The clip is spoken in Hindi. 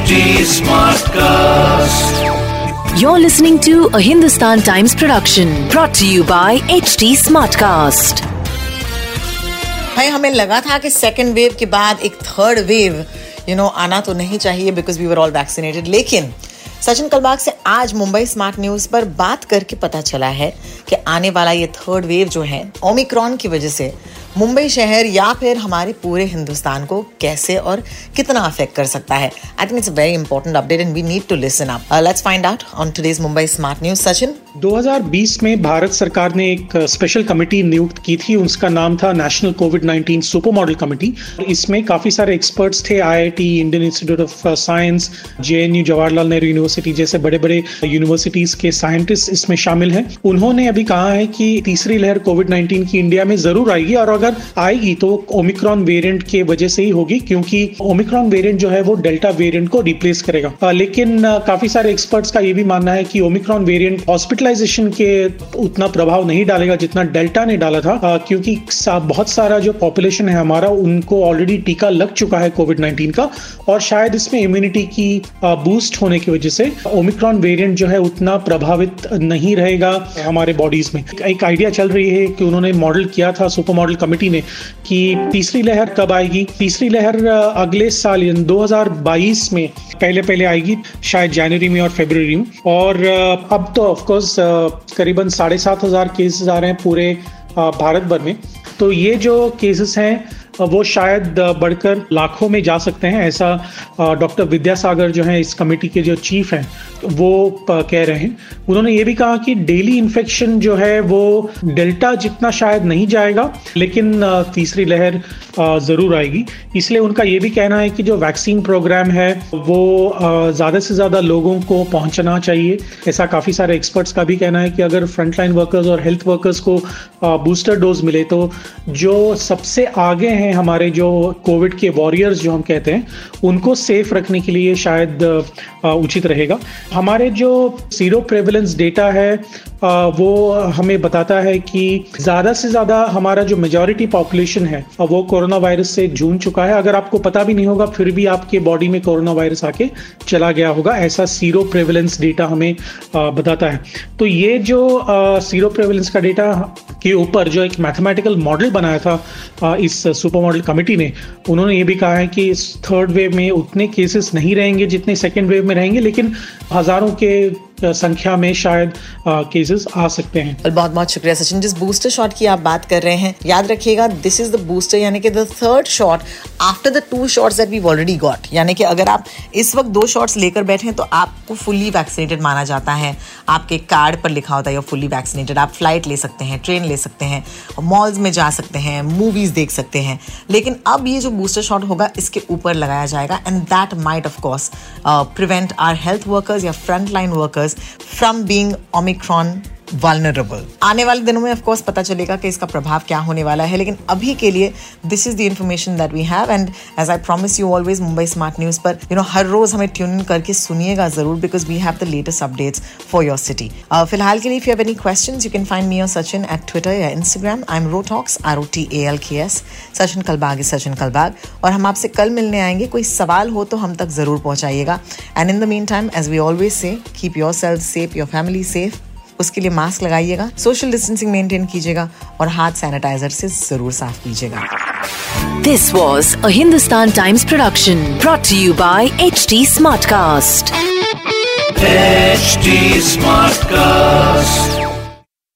HD Smartcast. You're listening to a Hindustan Times production brought to you by HT Smartcast. भाई हमें लगा था कि सेकेंड वेव के बाद एक थर्ड वेव यू नो आना तो नहीं चाहिए because we were all vaccinated लेकिन सचिन कलबाग से आज मुंबई स्मार्ट न्यूज़ पर बात करके पता चला है कि आने वाला ये थर्ड वेव जो है ओमिक्रॉन की वजह से मुंबई शहर या फिर हमारे पूरे हिंदुस्तान को कैसे और कितना अफेक्ट कर सकता है? I think it's very important update and we need to listen up let's find out on today's Mumbai smart news Sachin 2020 में भारत सरकार ने एक स्पेशल कमेटी नियुक्त की थी। उसका नाम था national COVID 19 super model committee इसमें काफ़ी सारे एक्सपर्ट्स थे IIT Indian Institute of Science JNU Jawaharlal Nehru university जैसे बड़े बड़े यूनिवर्सिटीज के साइंटिस्ट इसमें शामिल हैं। उन्होंने अभी कहा है कि तीसरी लहर कोविड 19 की इंडिया में ज़रूर आएगी। और अगर आएगी तो ओमिक्रॉन वेरियंट के वजह से ही होगी, क्योंकि ओमिक्रॉन वेरियंट जो है वो डेल्टा वेरियंट को रिप्लेस करेगा। लेकिन काफ़ी सारे एक्सपर्ट्स का ये भी मानना है कि ओमिक्रॉन वेरिएंट हॉस्पिटलाइजेशन के उतना प्रभाव नहीं डालेगा जितना डेल्टा ने डाला था क्योंकि बहुत सारा जो पॉपुलेशन है हमारा, उनको ऑलरेडी टीका लग चुका है कोविड नाइन्टीन का, और शायद इसमें इम्यूनिटी की बूस्ट होने की वजह से ओमिक्रॉन वेरिएंट जो है उतना प्रभावित नहीं रहेगा हमारे बॉडीज में। एक आइडिया चल रही है कि उन्होंने मॉडल किया था सुपर मॉडल कमेटी ने, कि तीसरी लहर कब आएगी? तीसरी लहर अगले साल, यानी 2022 में पहले पहले आएगी, शायद जनवरी में और फरवरी में। और अब तो ऑफकोर्स करीबन साढ़े सात हज़ार केसेस आ रहे हैं पूरे भारत भर में। तो ये जो केसेस हैं वो शायद बढ़कर लाखों में जा सकते हैं, ऐसा डॉक्टर विद्यासागर जो है इस कमेटी के जो चीफ हैं, वो कह रहे हैं। उन्होंने ये भी कहा कि डेली इन्फेक्शन जो है, वो डेल्टा जितना शायद नहीं जाएगा, लेकिन तीसरी लहर ज़रूर आएगी। इसलिए उनका ये भी कहना है कि जो वैक्सीन प्रोग्राम है, वो ज़्यादा से ज़्यादा लोगों को पहुँचना चाहिए। ऐसा काफ़ी सारे एक्सपर्ट्स का भी कहना है कि अगर फ्रंटलाइन वर्कर्स और हेल्थ वर्कर्स को बूस्टर डोज मिले तो जो सबसे आगे हैं हमारे जो कोविड के वॉरियर्स जो हम कहते हैं, उनको सेफ़ रखने के लिए शायद उचित रहेगा। हमारे जो सीरो प्रेवलेंस डेटा है वो हमें बताता है कि ज़्यादा से ज़्यादा हमारा जो मेजॉरिटी पॉपुलेशन है वो कोरोना वायरस से जूझ चुका है। अगर आपको पता भी नहीं होगा, फिर भी आपके बॉडी में कोरोना वायरस आके चला गया होगा। ऐसा सीरो प्रेवलेंस डेटा हमें बताता है। तो ये जो सीरो प्रेवलेंस का डेटा के ऊपर जो एक मैथमेटिकल मॉडल बनाया था इस सुपर मॉडल कमेटी ने, उन्होंने ये भी कहा है कि इस थर्ड वेव में उतने केसेस नहीं रहेंगे जितने सेकेंड वेव में रहेंगे लेकिन हज़ारों के संख्या में शायद केसेस आ सकते हैं। बहुत बहुत शुक्रिया सचिन जिस बूस्टर शॉट की आप बात कर रहे हैं। याद रखिएगा दिस इज़ द बूस्टर यानी कि the third shot after the two shots that we already got यानी कि अगर आप इस वक्त दो शॉट्स लेकर बैठे हैं तो आपको फुल्ली वैक्सीनेटेड माना जाता है। आपके कार्ड पर लिखा होता है फुल्ली वैक्सीनेटेड आप फ़्लाइट ले सकते हैं ट्रेन ले सकते हैं मॉल्स में जा सकते हैं मूवीज़ देख सकते हैं। लेकिन अब ये जो बूस्टर शॉट होगा, इसके ऊपर लगाया जाएगा। And that might of course prevent our health workers या front line workers from being Omicron vulnerable आने वाले दिनों में ऑफकोर्स पता चलेगा कि इसका प्रभाव क्या होने वाला है, लेकिन अभी के लिए this is the information that we have and as I promise you always Mumbai smart news पर यू नो हर रोज हमें ट्यून इन करके सुनिएगा ज़रूर because we have the latest updates for your city फ़िलहाल के लिए if you have any question you can find me और सचिन एट ट्विटर या Instagram I am rotalks R O T A L K S Sachin Kalbag is Sachin Kalbag और हम आपसे कल मिलने आएँगे। कोई सवाल हो तो हम तक ज़रूर पहुंचाइएगा। And in the meantime as we always say keep yourself safe your family safe उसके लिए मास्क लगाइएगा सोशल डिस्टेंसिंग मेंटेन कीजिएगा और हाथ सैनिटाइजर से ज़रूर साफ़ कीजिएगा। This was a Hindustan Times production brought you by H T Smartcast Smartcast